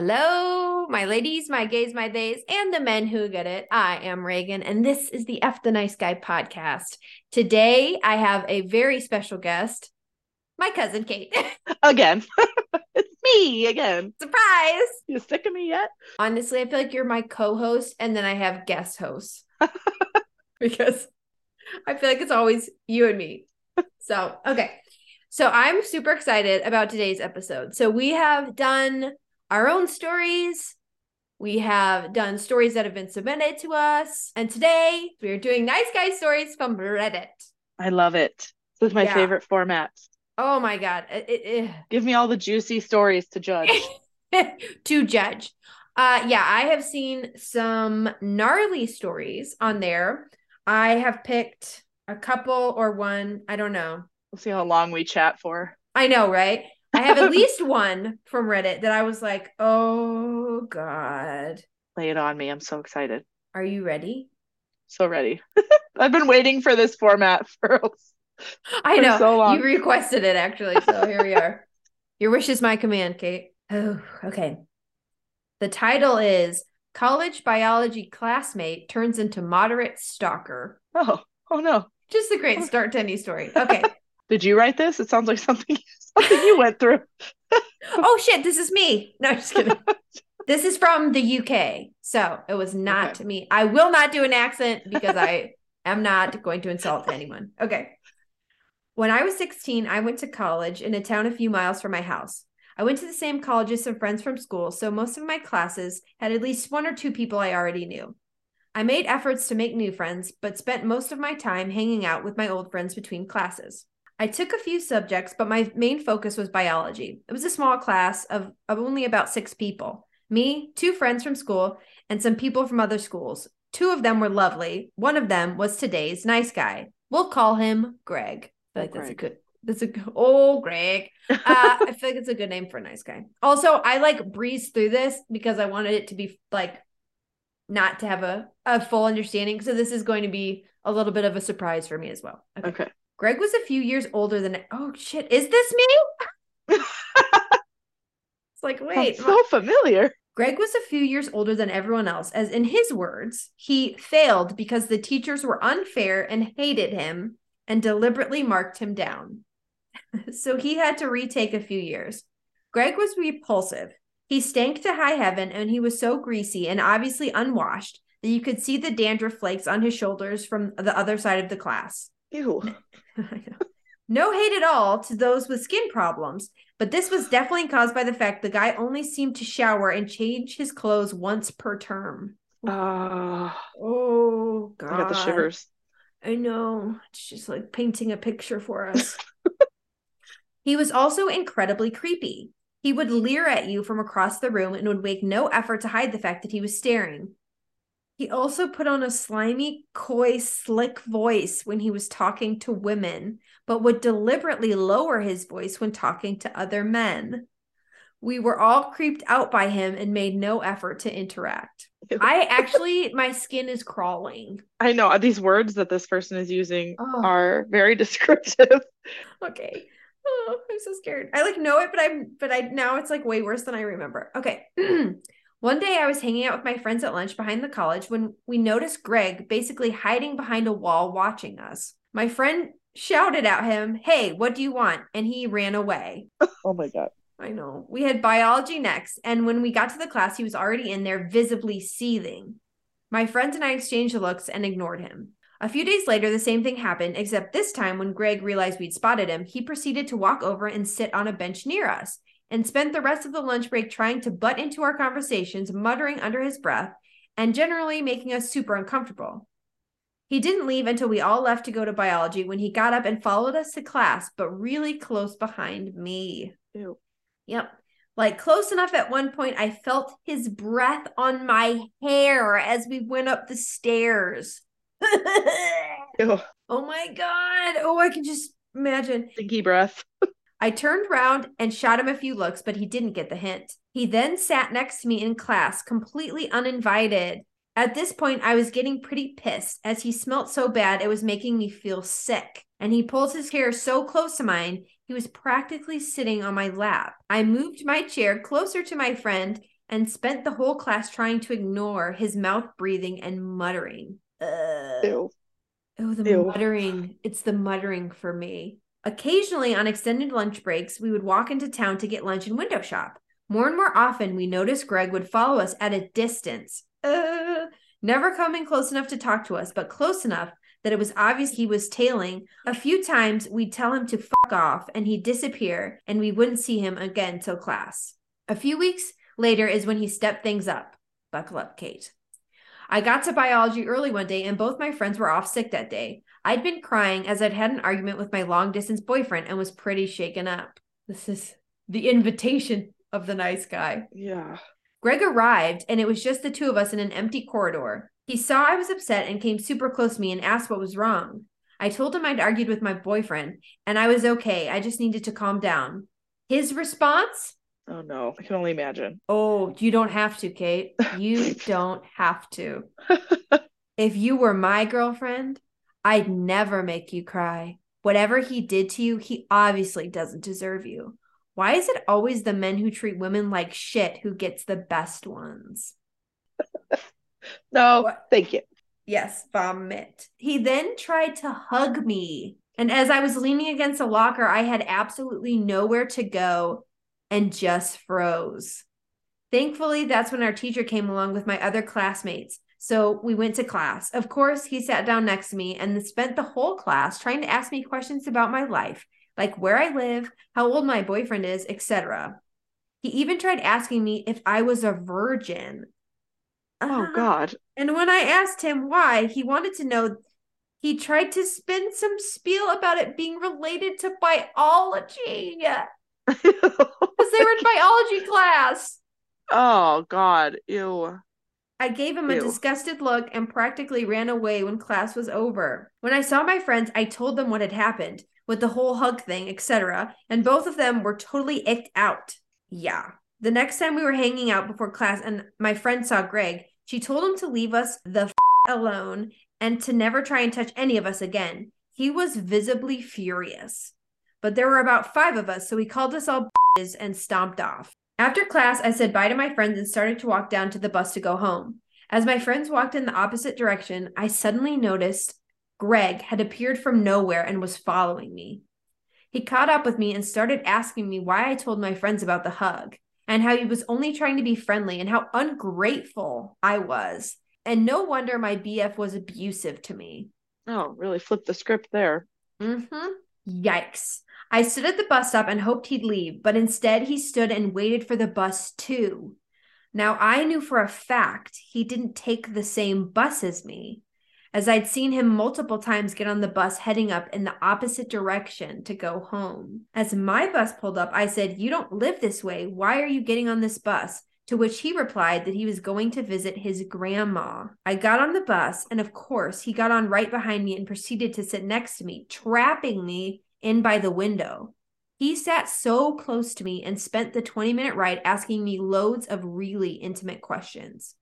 Hello, my ladies, my gays, my theys, and the men who get it. I am Reagan, and this is the F the Nice Guy podcast. Today, I have a very special guest, my cousin Kate. again. it's me again. Surprise! You sick of me yet? Honestly, I feel like you're my co host, and then I have guest hosts because I feel like it's always you and me. So, okay. So, I'm super excited about today's episode. So, we have done our own stories. We have done stories that have been submitted to us. And today we are doing nice guy stories from Reddit. I love it. This is my Yeah. favorite format. Oh my God. It- Give me all the juicy stories to judge. to judge. Uh, yeah, I have seen some gnarly stories on there. I have picked a couple or one. I don't know. we'll see how long we chat for. I know, right? I have at least one from Reddit that I was like, oh God. Lay it on me. I'm so excited. Are you ready? So ready. I've been waiting for this format for I for know so long. you requested it actually. So here we are. Your wish is my command, Kate. Oh, okay. The title is College Biology Classmate Turns into Moderate Stalker. Oh, oh no. Just a great start to any story. Okay. Did you write this? It sounds like something something you went through. oh shit, this is me. No, just kidding. this is from the UK. So it was not Okay. me. I will not do an accent because I am not going to insult anyone. Okay. When I was 16, I went to college in a town a few miles from my house. I went to the same college as some friends from school, so most of my classes had at least one or two people I already knew. I made efforts to make new friends, but spent most of my time hanging out with my old friends between classes. I took a few subjects, but my main focus was biology. It was a small class of, of only about six people me, two friends from school, and some people from other schools. Two of them were lovely. One of them was today's nice guy. We'll call him Greg. I feel Oh, like that's a good. That's a good. Oh, Greg. Uh, I feel like it's a good name for a nice guy. Also, I like breezed through this because I wanted it to be like not to have a, a full understanding. So this is going to be a little bit of a surprise for me as well. Okay. Okay. Greg was a few years older than. Oh shit! Is this me? It's like wait. So familiar. Greg was a few years older than everyone else, as in his words, he failed because the teachers were unfair and hated him and deliberately marked him down. so he had to retake a few years. Greg was repulsive. He stank to high heaven and he was so greasy and obviously unwashed that you could see the dandruff flakes on his shoulders from the other side of the class. Ew. No hate at all to those with skin problems, but this was definitely caused by the fact the guy only seemed to shower and change his clothes once per term. Uh, Oh god. I got the shivers. I know. It's just like painting a picture for us. he was also incredibly creepy. He would leer at you from across the room and would make no effort to hide the fact that he was staring. He also put on a slimy, coy, slick voice when he was talking to women, but would deliberately lower his voice when talking to other men. We were all creeped out by him and made no effort to interact. I actually, my skin is crawling. I know these words that this person is using Oh. are very descriptive. Okay. Oh, I'm so scared. I like know it, but I'm but I now it's like way worse than I remember. Okay. One day I was hanging out with my friends at lunch behind the college when we noticed Greg basically hiding behind a wall watching us. My friend shouted at him, "Hey, what do you want?" and he ran away. Oh my god. I know. We had biology next, and when we got to the class, he was already in there visibly seething. My friends and I exchanged looks and ignored him. A few days later, the same thing happened, except this time when Greg realized we'd spotted him, he proceeded to walk over and sit on a bench near us and spent the rest of the lunch break trying to butt into our conversations, muttering under his breath and generally making us super uncomfortable. He didn't leave until we all left to go to biology when he got up and followed us to class, but really close behind me. Ew. Yep. Like close enough at one point, I felt his breath on my hair as we went up the stairs. Oh my God. Oh, I can just imagine. Stinky breath. I turned round and shot him a few looks, but he didn't get the hint. He then sat next to me in class, completely uninvited. At this point, I was getting pretty pissed as he smelt so bad it was making me feel sick. And he pulled his chair so close to mine, he was practically sitting on my lap. I moved my chair closer to my friend and spent the whole class trying to ignore his mouth breathing and muttering. Ugh. Ew. Oh, the Ew. muttering. It's the muttering for me. Occasionally, on extended lunch breaks, we would walk into town to get lunch and window shop. More and more often, we noticed Greg would follow us at a distance, uh, never coming close enough to talk to us, but close enough that it was obvious he was tailing. A few times, we'd tell him to fuck off, and he'd disappear, and we wouldn't see him again till class. A few weeks later is when he stepped things up. Buckle up, Kate. I got to biology early one day, and both my friends were off sick that day. I'd been crying as I'd had an argument with my long distance boyfriend and was pretty shaken up. This is the invitation of the nice guy. Yeah. Greg arrived, and it was just the two of us in an empty corridor. He saw I was upset and came super close to me and asked what was wrong. I told him I'd argued with my boyfriend and I was okay. I just needed to calm down. His response? Oh no. I can only imagine. Oh, you don't have to, Kate. You don't have to. if you were my girlfriend, I'd never make you cry. Whatever he did to you, he obviously doesn't deserve you. Why is it always the men who treat women like shit who gets the best ones? No, What? thank you. Yes, vomit. He then tried to hug me. And as I was leaning against a locker, I had absolutely nowhere to go and just froze. Thankfully, that's when our teacher came along with my other classmates. So we went to class. Of course, he sat down next to me and spent the whole class trying to ask me questions about my life, like where I live, how old my boyfriend is, etc. He even tried asking me if I was a virgin. Oh Uh, God. and when I asked him why, he wanted to know. He tried to spin some spiel about it being related to biology because they were in biology class. oh God. Ew. I gave him a Ew. disgusted look and practically ran away when class was over. When I saw my friends, I told them what had happened with the whole hug thing, etc., and both of them were totally icked out. Yeah. The next time we were hanging out before class and my friend saw Greg, she told him to leave us the f- alone and to never try and touch any of us again. He was visibly furious. But there were about five of us, so he called us all bitches and stomped off. After class, I said bye to my friends and started to walk down to the bus to go home. As my friends walked in the opposite direction, I suddenly noticed Greg had appeared from nowhere and was following me. He caught up with me and started asking me why I told my friends about the hug and how he was only trying to be friendly and how ungrateful I was. And no wonder my BF was abusive to me. Oh, really flipped the script there. Mm-hmm. Yikes. I stood at the bus stop and hoped he'd leave, but instead he stood and waited for the bus too. Now I knew for a fact he didn't take the same bus as me, as I'd seen him multiple times get on the bus heading up in the opposite direction to go home. As my bus pulled up, I said, You don't live this way. Why are you getting on this bus? To which he replied that he was going to visit his grandma. I got on the bus, and of course, he got on right behind me and proceeded to sit next to me, trapping me in by the window. He sat so close to me and spent the 20 minute ride asking me loads of really intimate questions.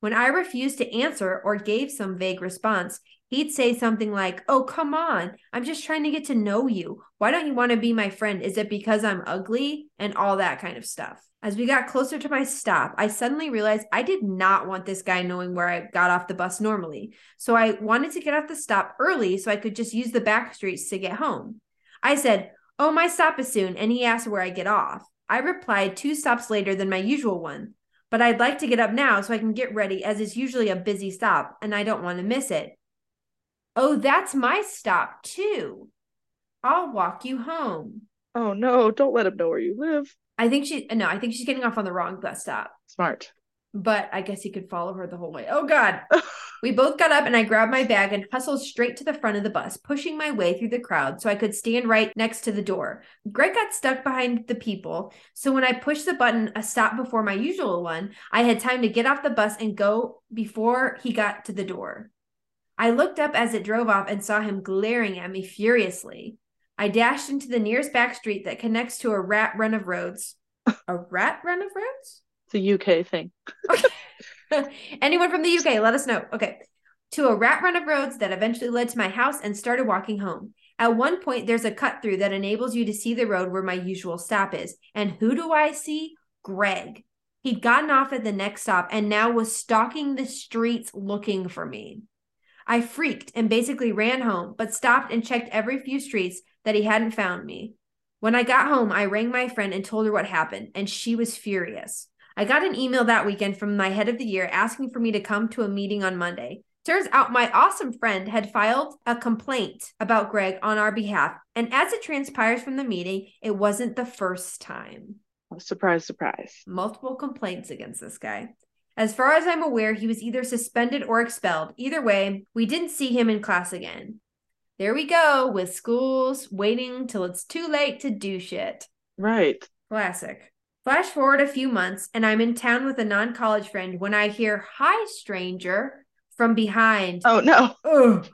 When I refused to answer or gave some vague response, he'd say something like, Oh, come on. I'm just trying to get to know you. Why don't you want to be my friend? Is it because I'm ugly? And all that kind of stuff. As we got closer to my stop, I suddenly realized I did not want this guy knowing where I got off the bus normally. So I wanted to get off the stop early so I could just use the back streets to get home. I said, Oh, my stop is soon. And he asked where I get off. I replied two stops later than my usual one, but I'd like to get up now so I can get ready as it's usually a busy stop and I don't want to miss it. Oh, that's my stop too. I'll walk you home. Oh no, don't let him know where you live. I think she, no, I think she's getting off on the wrong bus stop, Smart. But I guess he could follow her the whole way. Oh, God. We both got up and I grabbed my bag and hustled straight to the front of the bus, pushing my way through the crowd so I could stand right next to the door. Greg got stuck behind the people, so when I pushed the button a stop before my usual one, I had time to get off the bus and go before he got to the door. I looked up as it drove off and saw him glaring at me furiously. I dashed into the nearest back street that connects to a rat run of roads. A rat run of roads? It's a UK thing. Anyone from the UK, let us know. Okay. To a rat run of roads that eventually led to my house and started walking home. At one point, there's a cut through that enables you to see the road where my usual stop is. And who do I see? Greg. He'd gotten off at the next stop and now was stalking the streets looking for me. I freaked and basically ran home, but stopped and checked every few streets that he hadn't found me. When I got home, I rang my friend and told her what happened, and she was furious. I got an email that weekend from my head of the year asking for me to come to a meeting on Monday. Turns out my awesome friend had filed a complaint about Greg on our behalf. And as it transpires from the meeting, it wasn't the first time. Surprise, surprise. Multiple complaints against this guy. As far as I'm aware, he was either suspended or expelled. Either way, we didn't see him in class again. There we go with schools waiting till it's too late to do shit. Right. Classic. Flash forward a few months, and I'm in town with a non college friend when I hear, Hi, stranger, from behind. Oh, no. Ugh.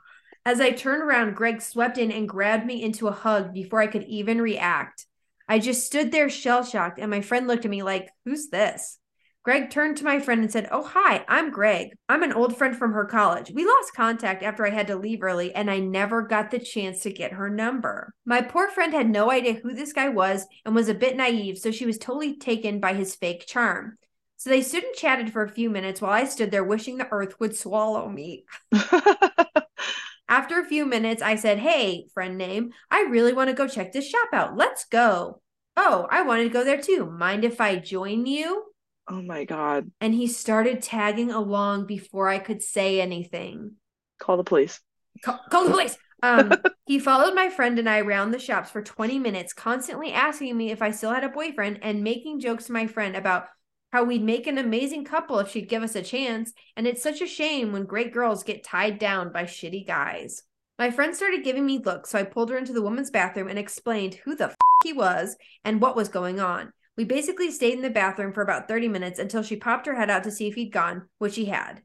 As I turned around, Greg swept in and grabbed me into a hug before I could even react. I just stood there shell shocked, and my friend looked at me like, Who's this? Greg turned to my friend and said, Oh, hi, I'm Greg. I'm an old friend from her college. We lost contact after I had to leave early, and I never got the chance to get her number. My poor friend had no idea who this guy was and was a bit naive, so she was totally taken by his fake charm. So they stood and chatted for a few minutes while I stood there wishing the earth would swallow me. After a few minutes, I said, Hey, friend name, I really want to go check this shop out. Let's go. Oh, I wanted to go there too. Mind if I join you? Oh my God. And he started tagging along before I could say anything. Call the police. Call, call the police. Um, he followed my friend and I around the shops for 20 minutes, constantly asking me if I still had a boyfriend and making jokes to my friend about how we'd make an amazing couple if she'd give us a chance. And it's such a shame when great girls get tied down by shitty guys. My friend started giving me looks, so I pulled her into the woman's bathroom and explained who the f- he was and what was going on. We basically stayed in the bathroom for about 30 minutes until she popped her head out to see if he'd gone, which he had.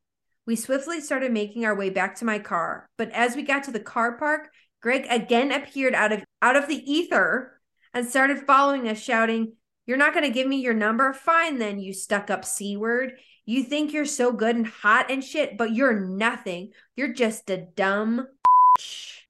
We swiftly started making our way back to my car, but as we got to the car park, Greg again appeared out of out of the ether and started following us shouting, "You're not going to give me your number? Fine then, you stuck-up C-word. You think you're so good and hot and shit, but you're nothing. You're just a dumb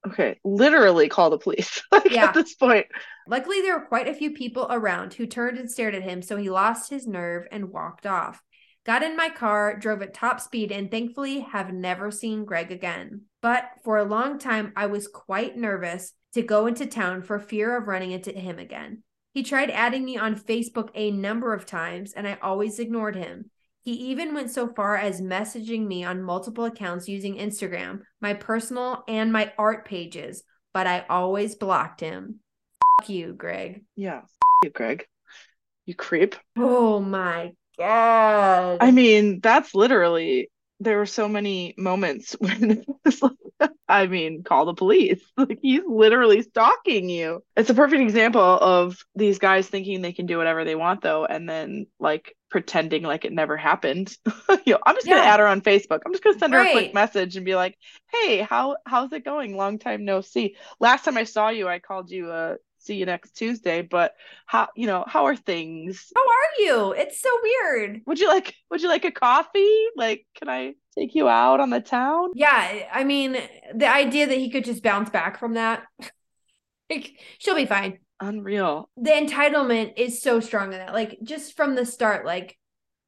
Okay, literally call the police. like, Yeah. At this point, Luckily, there were quite a few people around who turned and stared at him, so he lost his nerve and walked off. Got in my car, drove at top speed, and thankfully have never seen Greg again. But for a long time, I was quite nervous to go into town for fear of running into him again. He tried adding me on Facebook a number of times, and I always ignored him. He even went so far as messaging me on multiple accounts using Instagram, my personal and my art pages, but I always blocked him. Fuck you, Greg. yeah. F- you, Greg. You creep. Oh my god. I mean, that's literally there were so many moments when like, I mean, call the police. Like he's literally stalking you. It's a perfect example of these guys thinking they can do whatever they want though, and then like pretending like it never happened. you know, I'm just gonna add her on Facebook. I'm just gonna send her a quick message and be like, hey, how how's it going? Long time no see. Last time I saw you, I called you uh see you next Tuesday, but how you know, how are things? How are you? It's so weird. Would you like would you like a coffee? Like, can I take you out on the town? Yeah, I mean, the idea that he could just bounce back from that, like, she'll be fine. Unreal. The entitlement is so strong in that. Like, just from the start, like,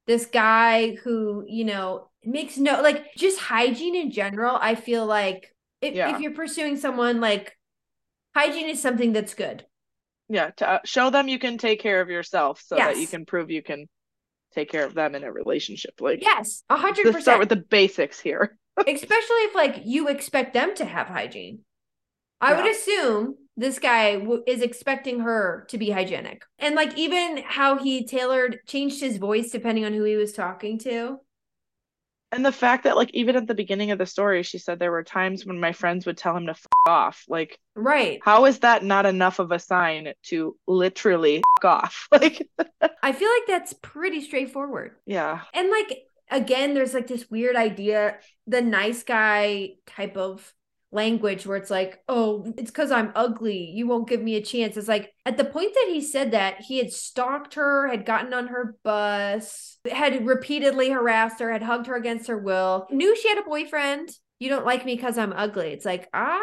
this guy who, you know, makes no, like, just hygiene in general, I feel like if, Yeah. if you're pursuing someone, like, hygiene is something that's good. Yeah, to uh, show them you can take care of yourself so that you can prove you can take care of them in a relationship. Like, Yes, a hundred let's percent. start with the basics here. especially if like you expect them to have hygiene. I would assume this guy w- is expecting her to be hygienic. And like even how he tailored changed his voice depending on who he was talking to. And the fact that, like, even at the beginning of the story, she said there were times when my friends would tell him to f off. Like, Right. how is that not enough of a sign to literally f off? Like, I feel like that's pretty straightforward. yeah, And like again there's like this weird idea the nice guy type of language where it's like, "Oh, it's cuz I'm ugly. You won't give me a chance." It's like at the point that he said that, he had stalked her, had gotten on her bus, had repeatedly harassed her, had hugged her against her will. Knew she had a boyfriend. You don't like me cuz I'm ugly. It's like, "Ah,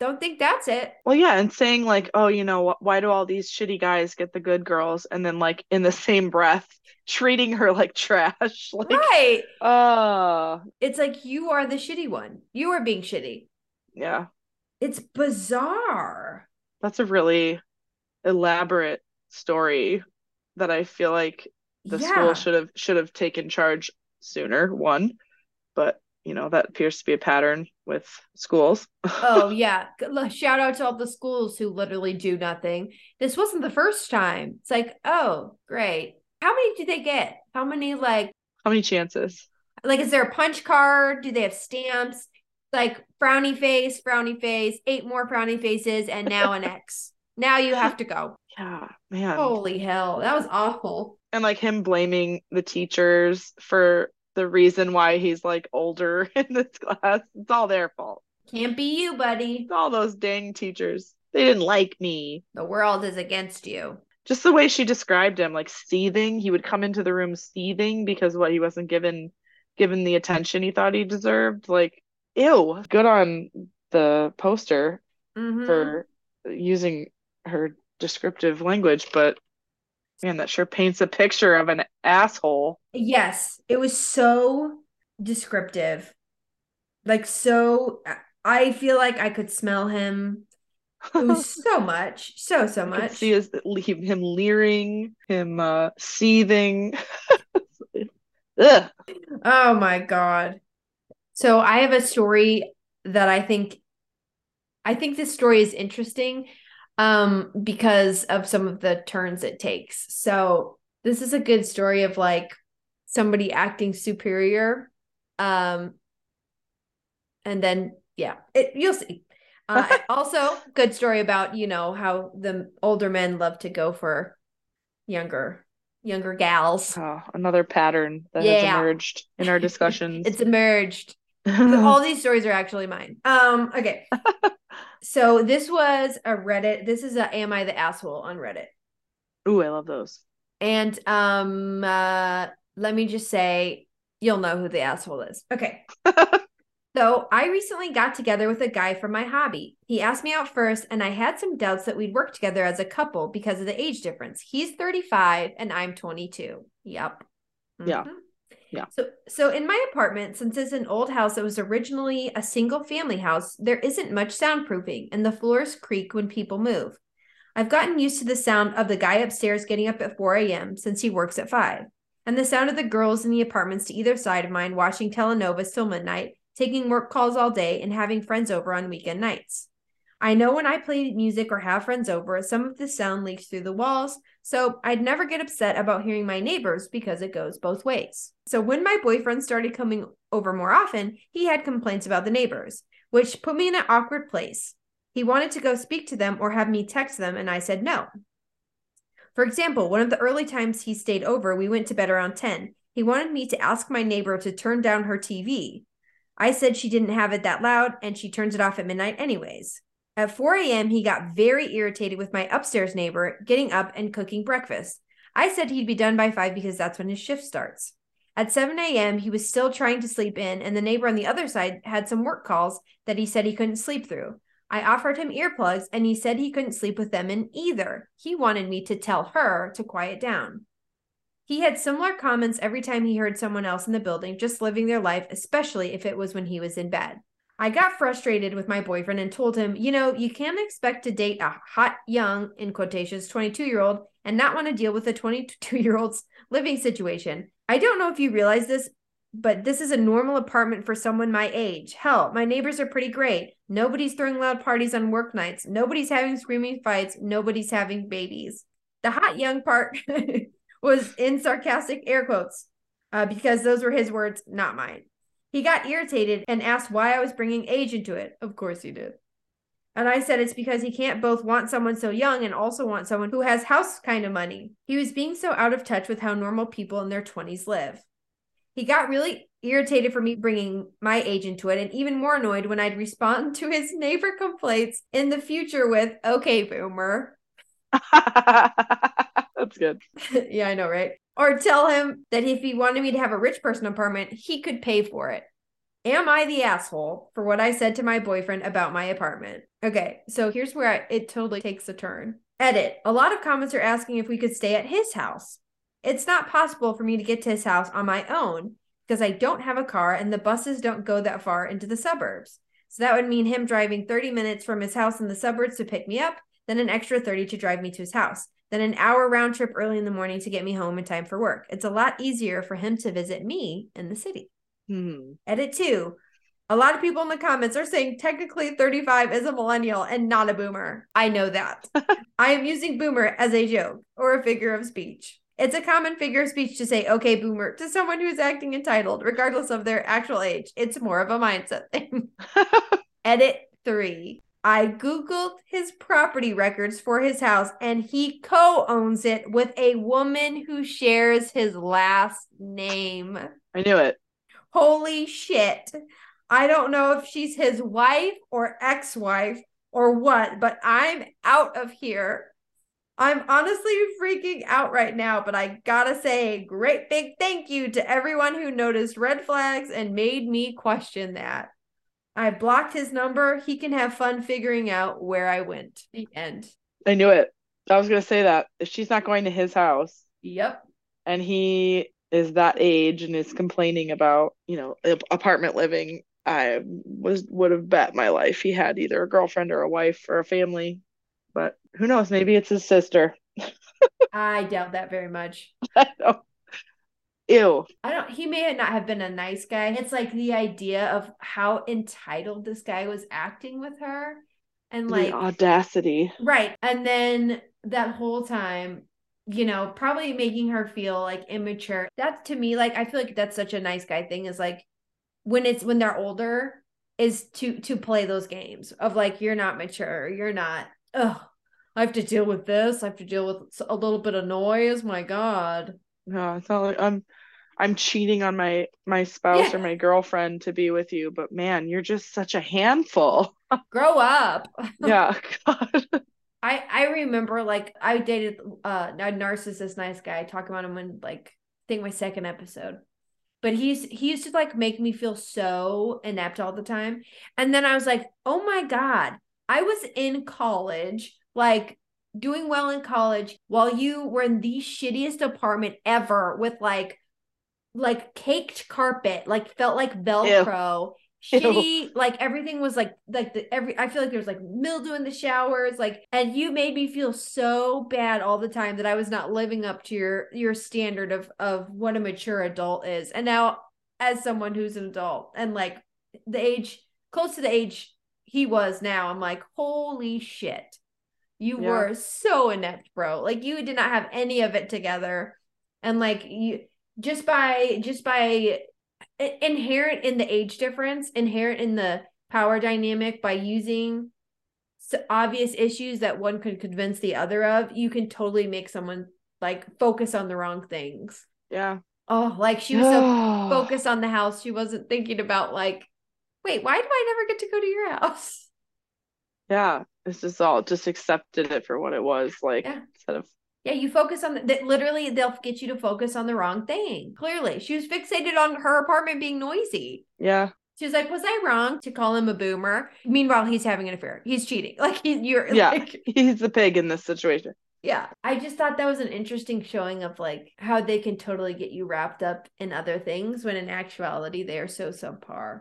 don't think that's it. Well, yeah, and saying like, oh, you know, why do all these shitty guys get the good girls? And then like in the same breath, treating her like trash. Like, right. uh, It's like you are the shitty one. You are being shitty. Yeah, It's bizarre. that's a really elaborate story that I feel like the yeah. school should have should have taken charge sooner. One, but you know that appears to be a pattern with schools. oh yeah. Shout out to all the schools who literally do nothing. This wasn't the first time. It's like, oh, great. How many do they get? How many like How many chances? like is there a punch card? Do they have stamps? Like frowny face, frowny face, eight more frowny faces, and now an X. Now you have to go. Yeah, man. Holy hell. That was awful. and like him blaming the teachers for the reason why he's like older in this class. It's all their fault. Can't be you, buddy. It's all those dang teachers. They didn't like me. The world is against you. Just the way she described him, like seething. He would come into the room seething because what he wasn't given given the attention he thought he deserved. Like, ew. Good on the poster Mhm. for using her descriptive language, but man, that sure paints a picture of an asshole. Yes, it was so descriptive. Like so I feel like I could smell him. It was so much. So so I much. see his, him leering, him uh, seething. Ugh. Oh my God. So I have a story that I think I think this story is interesting um because of some of the turns it takes. So this is a good story of like somebody acting superior um and then yeah, it, you'll see. Uh also good story about, you know, how the older men love to go for younger younger gals. Oh, another pattern that has emerged in our discussions. It's emerged. all these stories are actually mine. Um, okay. so this was a Reddit. This is a Am I the Asshole on Reddit. Ooh, I love those. And um uh let me just say you'll know who the asshole is. Okay. So I recently got together with a guy from my hobby. He asked me out first, and I had some doubts that we'd work together as a couple because of the age difference. He's 35 and I'm 22. Yep. Yeah. Yeah. So so in my apartment, since it's an old house that was originally a single family house, there isn't much soundproofing and the floors creak when people move. I've gotten used to the sound of the guy upstairs getting up at 4 a.m. since he works at 5, and the sound of the girls in the apartments to either side of mine watching telenovas till midnight, taking work calls all day, and having friends over on weekend nights. I know when I play music or have friends over, some of the sound leaks through the walls, so I'd never get upset about hearing my neighbors because it goes both ways. So when my boyfriend started coming over more often, he had complaints about the neighbors, which put me in an awkward place. He wanted to go speak to them or have me text them, and I said no. For example, one of the early times he stayed over, we went to bed around 10. He wanted me to ask my neighbor to turn down her TV. I said she didn't have it that loud, and she turns it off at midnight anyways. At 4 a.m., he got very irritated with my upstairs neighbor getting up and cooking breakfast. I said he'd be done by 5 because that's when his shift starts. At 7 a.m., he was still trying to sleep in, and the neighbor on the other side had some work calls that he said he couldn't sleep through. I offered him earplugs, and he said he couldn't sleep with them in either. He wanted me to tell her to quiet down. He had similar comments every time he heard someone else in the building just living their life, especially if it was when he was in bed. I got frustrated with my boyfriend and told him, you know, you can't expect to date a hot, young, in quotations, 22 year old and not want to deal with a 22 year old's living situation. I don't know if you realize this, but this is a normal apartment for someone my age. Hell, my neighbors are pretty great. Nobody's throwing loud parties on work nights. Nobody's having screaming fights. Nobody's having babies. The hot young part was in sarcastic air quotes uh, because those were his words, not mine. He got irritated and asked why I was bringing age into it. Of course he did. And I said it's because he can't both want someone so young and also want someone who has house kind of money. He was being so out of touch with how normal people in their 20s live. He got really irritated for me bringing my age into it and even more annoyed when I'd respond to his neighbor complaints in the future with, okay, boomer. That's good. yeah, I know, right? Or tell him that if he wanted me to have a rich person apartment, he could pay for it. Am I the asshole for what I said to my boyfriend about my apartment? Okay, so here's where I, it totally takes a turn. Edit. A lot of comments are asking if we could stay at his house. It's not possible for me to get to his house on my own because I don't have a car and the buses don't go that far into the suburbs. So that would mean him driving 30 minutes from his house in the suburbs to pick me up, then an extra 30 to drive me to his house, then an hour round trip early in the morning to get me home in time for work. It's a lot easier for him to visit me in the city. Hmm. Edit two. A lot of people in the comments are saying technically 35 is a millennial and not a boomer. I know that. I am using boomer as a joke or a figure of speech. It's a common figure of speech to say, okay, boomer, to someone who's acting entitled, regardless of their actual age. It's more of a mindset thing. Edit three. I Googled his property records for his house and he co owns it with a woman who shares his last name. I knew it. Holy shit. I don't know if she's his wife or ex wife or what, but I'm out of here. I'm honestly freaking out right now, but I gotta say a great big thank you to everyone who noticed red flags and made me question that. I blocked his number. He can have fun figuring out where I went. The end. I knew it. I was gonna say that. If she's not going to his house Yep. and he is that age and is complaining about, you know, apartment living, I was would have bet my life he had either a girlfriend or a wife or a family. But who knows? Maybe it's his sister. I doubt that very much. I don't. Ew. I don't he may not have been a nice guy. It's like the idea of how entitled this guy was acting with her. And like the audacity. Right. And then that whole time, you know, probably making her feel like immature. That to me, like I feel like that's such a nice guy thing is like when it's when they're older is to to play those games of like you're not mature, you're not oh I have to deal with this. I have to deal with a little bit of noise. My God. No, it's not like I'm I'm cheating on my my spouse Yeah. or my girlfriend to be with you, but man, you're just such a handful. Grow up. Yeah. God. I I remember like I dated uh a narcissist nice guy. I talk about him in like I think my second episode. But he's he used to like make me feel so inept all the time. And then I was like, "Oh my god, I was in college, like doing well in college while you were in the shittiest apartment ever with like like caked carpet, like felt like velcro." Ew. shitty like everything was like like the every i feel like there's like mildew in the showers like and you made me feel so bad all the time that i was not living up to your your standard of of what a mature adult is and now as someone who's an adult and like the age close to the age he was now i'm like holy shit you Yeah. were so inept bro like you did not have any of it together and like you just by just by inherent in the age difference, inherent in the power dynamic by using obvious issues that one could convince the other of, you can totally make someone like focus on the wrong things. Yeah. Oh, like she was so focused on the house, she wasn't thinking about like, wait, why do I never get to go to your house? Yeah. It's is all just accepted it for what it was, like Yeah. instead of Yeah, you focus on the, that. Literally, they'll get you to focus on the wrong thing. Clearly, she was fixated on her apartment being noisy. yeah. She was like, "Was I wrong to call him a boomer?" Meanwhile, he's having an affair. He's cheating. Like he's you're Yeah. like, He's the pig in this situation. yeah. I just thought that was an interesting showing of like how they can totally get you wrapped up in other things when in actuality they are so subpar.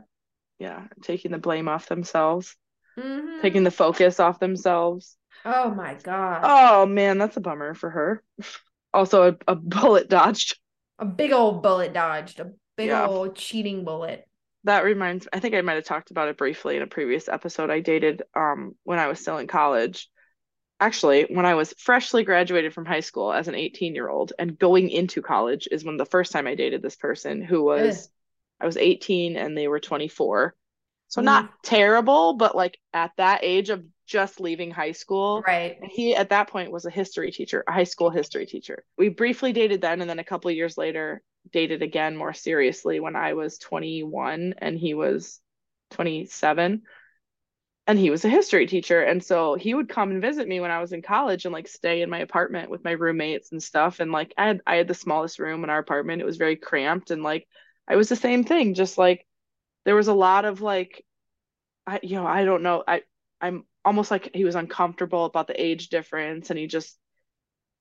Yeah. Taking the blame off themselves, Mhm. taking the focus off themselves. Oh my god, Oh man, that's a bummer for her. Also a, a bullet dodged. a big old bullet dodged, a big Yeah. old cheating bullet. That reminds I think I might have talked about it briefly in a previous episode. I dated um when I was still in college. Actually, when I was freshly graduated from high school as an 18-year-old and going into college is when the first time I dated this person who was I was 18 and they were 24. So mm-hmm. not terrible, but like at that age of just leaving high school. Right. And he at that point was a history teacher, a high school history teacher. We briefly dated then, and then a couple of years later, dated again more seriously when I was 21 and he was 27. And he was a history teacher. And so he would come and visit me when I was in college and like stay in my apartment with my roommates and stuff. And like I had I had the smallest room in our apartment. It was very cramped and like I was the same thing, just like there was a lot of like I you know, I don't know. I I'm almost like he was uncomfortable about the age difference and he just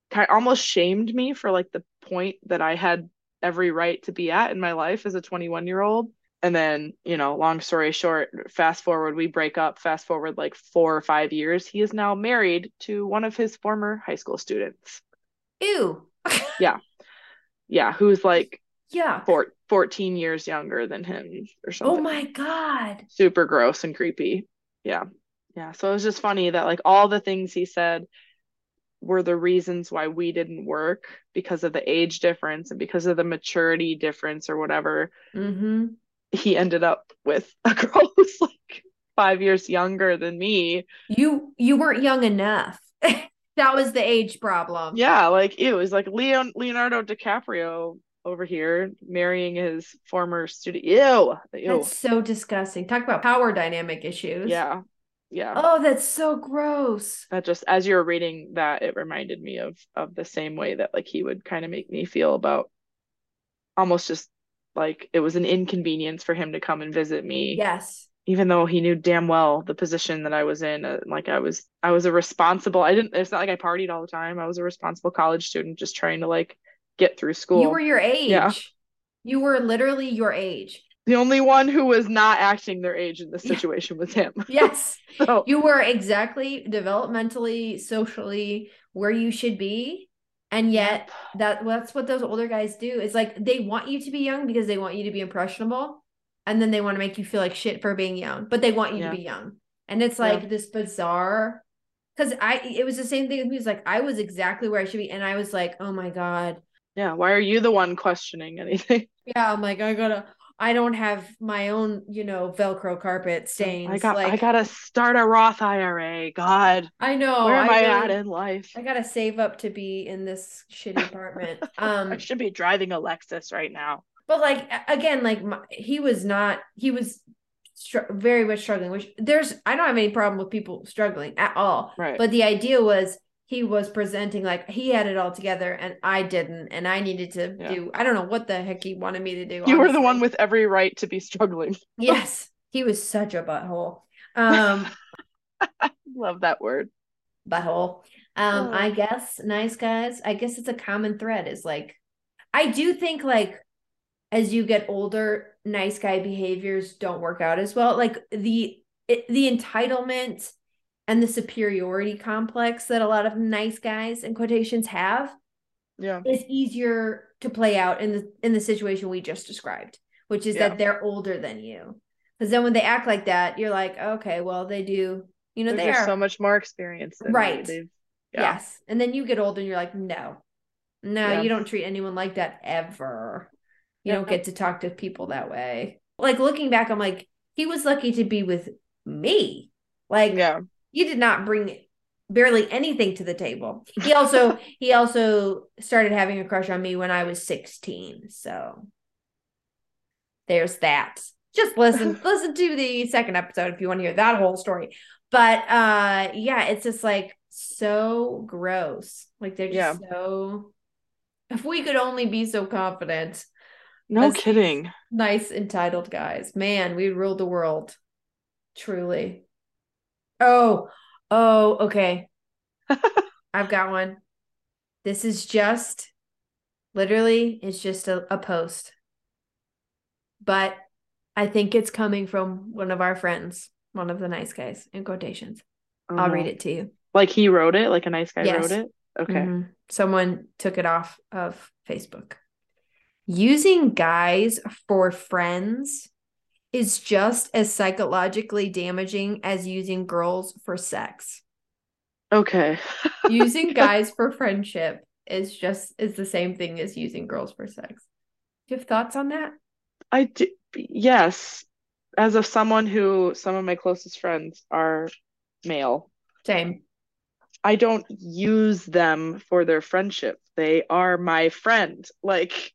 kind of almost shamed me for like the point that I had every right to be at in my life as a 21 year old. And then, you know, long story short, fast forward, we break up, fast forward like four or five years. He is now married to one of his former high school students. Ew. yeah. Yeah. Who's like yeah. Four, 14 years younger than him or something. Oh my God. Super gross and creepy. Yeah. Yeah. So it was just funny that like all the things he said were the reasons why we didn't work because of the age difference and because of the maturity difference or whatever. Mm-hmm. He ended up with a girl who's like five years younger than me. You you weren't young enough. that was the age problem. Yeah, like it was like Leon Leonardo DiCaprio over here marrying his former student. Ew. Ew. That's so disgusting. Talk about power dynamic issues. Yeah. Yeah. Oh, that's so gross. That just as you were reading that, it reminded me of of the same way that like he would kind of make me feel about almost just like it was an inconvenience for him to come and visit me. Yes. Even though he knew damn well the position that I was in, uh, like I was, I was a responsible. I didn't. It's not like I partied all the time. I was a responsible college student, just trying to like get through school. You were your age. Yeah. You were literally your age. the only one who was not acting their age in this situation was him. Yes. So you were exactly developmentally, socially where you should be. And yet that that's what those older guys do. It's like they want you to be young because they want you to be impressionable. And then they want to make you feel like shit for being young, but they want you Yeah. to be young. And it's Yeah. like this bizarre because I it was the same thing with me. It's like I was exactly where I should be. And I was like, oh my God. Yeah, why are you the one questioning anything? Yeah, I'm like, I gotta I don't have my own, you know, Velcro carpet stains. I got, like I gotta start a Roth IRA. God, I know. where am I, really- at in life? I gotta save up to be in this shitty apartment. Um, I should be driving a Lexus right now. but like again, like my, he was not. He was str- very much struggling. Which there's, I don't have any problem with people struggling at all. Right. But the idea was he was presenting like he had it all together and I didn't, and I needed to Yeah. do. I don't know what the heck he wanted me to do. you were the one with every right to be struggling. Yes, he was such a butthole. Um, Love that word. butthole. Um, Oh. I guess nice guys. I guess it's a common thread is like I do think like as you get older, nice guy behaviors don't work out as well. Like the it, the entitlement and the superiority complex that a lot of nice guys in quotations have Yeah. is easier to play out in the in the situation we just described, which is Yeah. that they're older than you. Because then when they act like that, you're like, okay, well, they do, you know, They're they so much more experience. Right. Yeah. Yes. And then you get older and you're like, no, no, Yeah. you don't treat anyone like that ever. You don't get to talk to people that way. Like looking back, I'm like, he was lucky to be with me. Like, Yeah. You did not bring barely anything to the table. He also he also started having a crush on me when I was 16. So there's that. Just listen listen to the second episode if you want to hear that whole story. But uh yeah, it's just like so gross. Like they're just so if we could only be so confident. No kidding. Nice entitled guys. Man, we ruled the world. Truly. Oh, oh, okay. I've got one. This is just literally, it's just a, a post. But I think it's coming from one of our friends, one of the nice guys in quotations. I'll read it to you. Like he wrote it, like a nice guy Yes. wrote it. Okay. Mhm. Someone took it off of Facebook. Using guys for friends is just as psychologically damaging as using girls for sex. Okay. using guys for friendship is just is the same thing as using girls for sex. Do you have thoughts on that? I do. Yes. As of someone who some of my closest friends are male, Same. I don't use them for their friendship. They are my friend. Like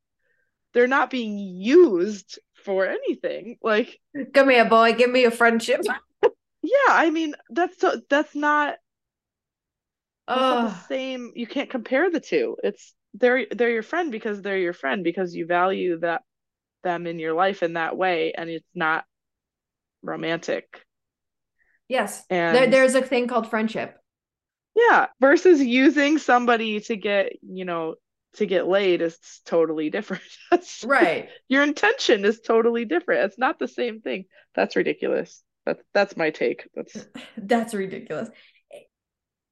they're not being used for anything. Like Come here, boy. Give me a friendship. yeah, I mean that's so that's not that's not the Oh, same. You can't compare the two. It's they're they're your friend because they're your friend because you value that them in your life in that way, and it's not romantic. Yes. And There, there's a thing called friendship. yeah, versus using somebody to get, you know, to get laid is totally different. That's- Right. Your intention is totally different. It's not the same thing. That's ridiculous. That's that's my take. That's That's ridiculous.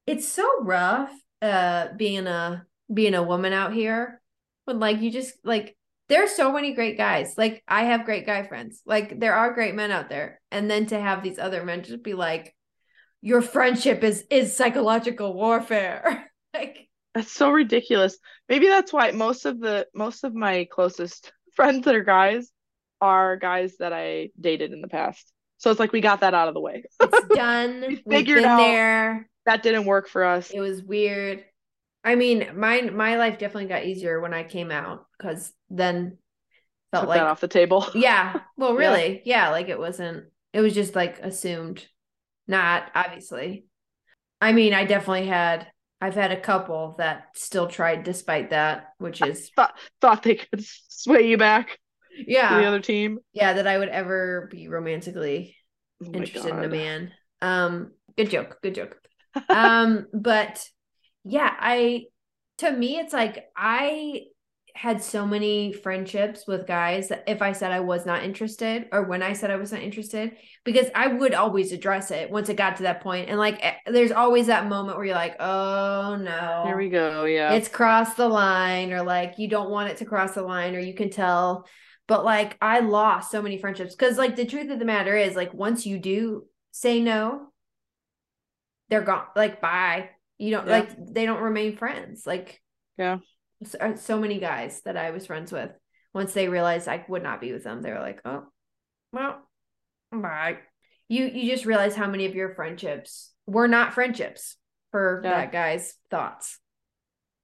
It's so rough uh being a being a woman out here when like you just like there's so many great guys. Like I have great guy friends. Like there are great men out there. And then to have these other men just be like your friendship is is psychological warfare. like that's so ridiculous. Maybe that's why most of the most of my closest friends that are guys are guys that I dated in the past. So it's like we got that out of the way. it's done. We figured been out- there. That didn't work for us. It was weird. I mean, my my life definitely got easier when I came out because then felt Took like that off the table. yeah. Well, Yeah. really, yeah. Like it wasn't. It was just like assumed, not obviously. I mean, I definitely had. I've had a couple that still tried despite that, which is Thought thought they could sway you back to the other team. yeah. That I would ever be romantically Oh interested in a man. Um, good joke, good joke. um, but yeah, I to me it's like I had so many friendships with guys that if I said I was not interested or when I said I was not interested, because I would always address it once it got to that point. And like eh, there's always that moment where you're like, oh no. Here we go. Yeah. It's crossed the line, or like you don't want it to cross the line, or you can tell. But like I lost so many friendships because like the truth of the matter is like once you do say no, they're gone. Like bye. You don't Yeah. like they don't remain friends. Like Yeah. So, uh, so many guys that I was friends with once they realized I would not be with them, they were like, oh, well, bye. You you just realize how many of your friendships were not friendships for Yeah. that guy's thoughts.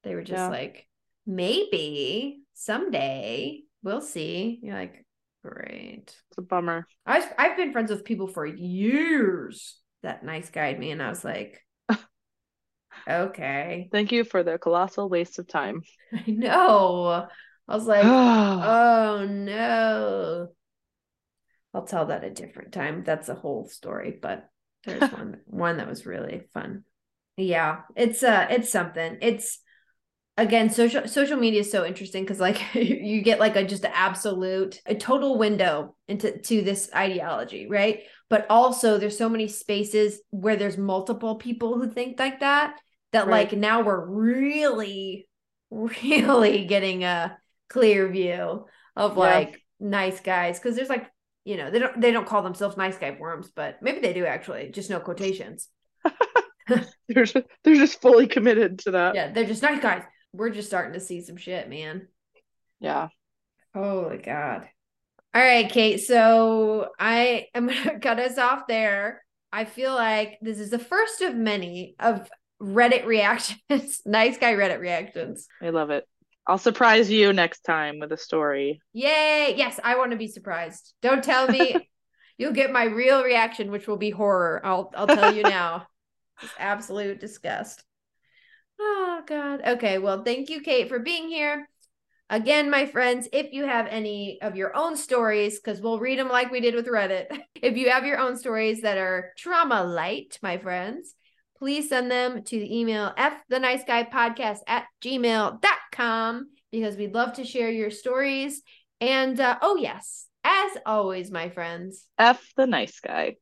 They were just Yeah. like, maybe someday we'll see. You're like, great. It's a bummer. I've I've been friends with people for years that nice guyed me, and I was like, okay. Thank you for the colossal waste of time. I know. I was like, oh no. I'll tell that a different time. That's a whole story, but there's one one that was really fun. Yeah, it's uh it's something. It's again social social media is so interesting because like you get like a just absolute a total window into to this ideology right but also there's so many spaces where there's multiple people who think like that that Right. like now we're really really getting a clear view of Yeah. like nice guys because there's like you know they don't they don't call themselves nice guy worms but maybe they do actually just no quotations They're just, they're just fully committed to that. yeah they're just nice guys we're just starting to see some shit man Yeah. Holy God. All right, Kate. So I am going to cut us off there. I feel like this is the first of many of Reddit reactions, nice guy Reddit reactions. I love it. I'll surprise you next time with a story. Yay. Yes, I want to be surprised. Don't tell me. You'll get my real reaction, which will be horror. I'll I'll tell you now. Just absolute disgust. Oh God. Okay. Well, thank you, Kate, for being here. Again, my friends, if you have any of your own stories, because we'll read them like we did with Reddit. If you have your own stories that are trauma light, my friends, please send them to the email f the nice guy podcast at gmail.com because we'd love to share your stories. And uh, oh, yes, as always, my friends, F the nice guy.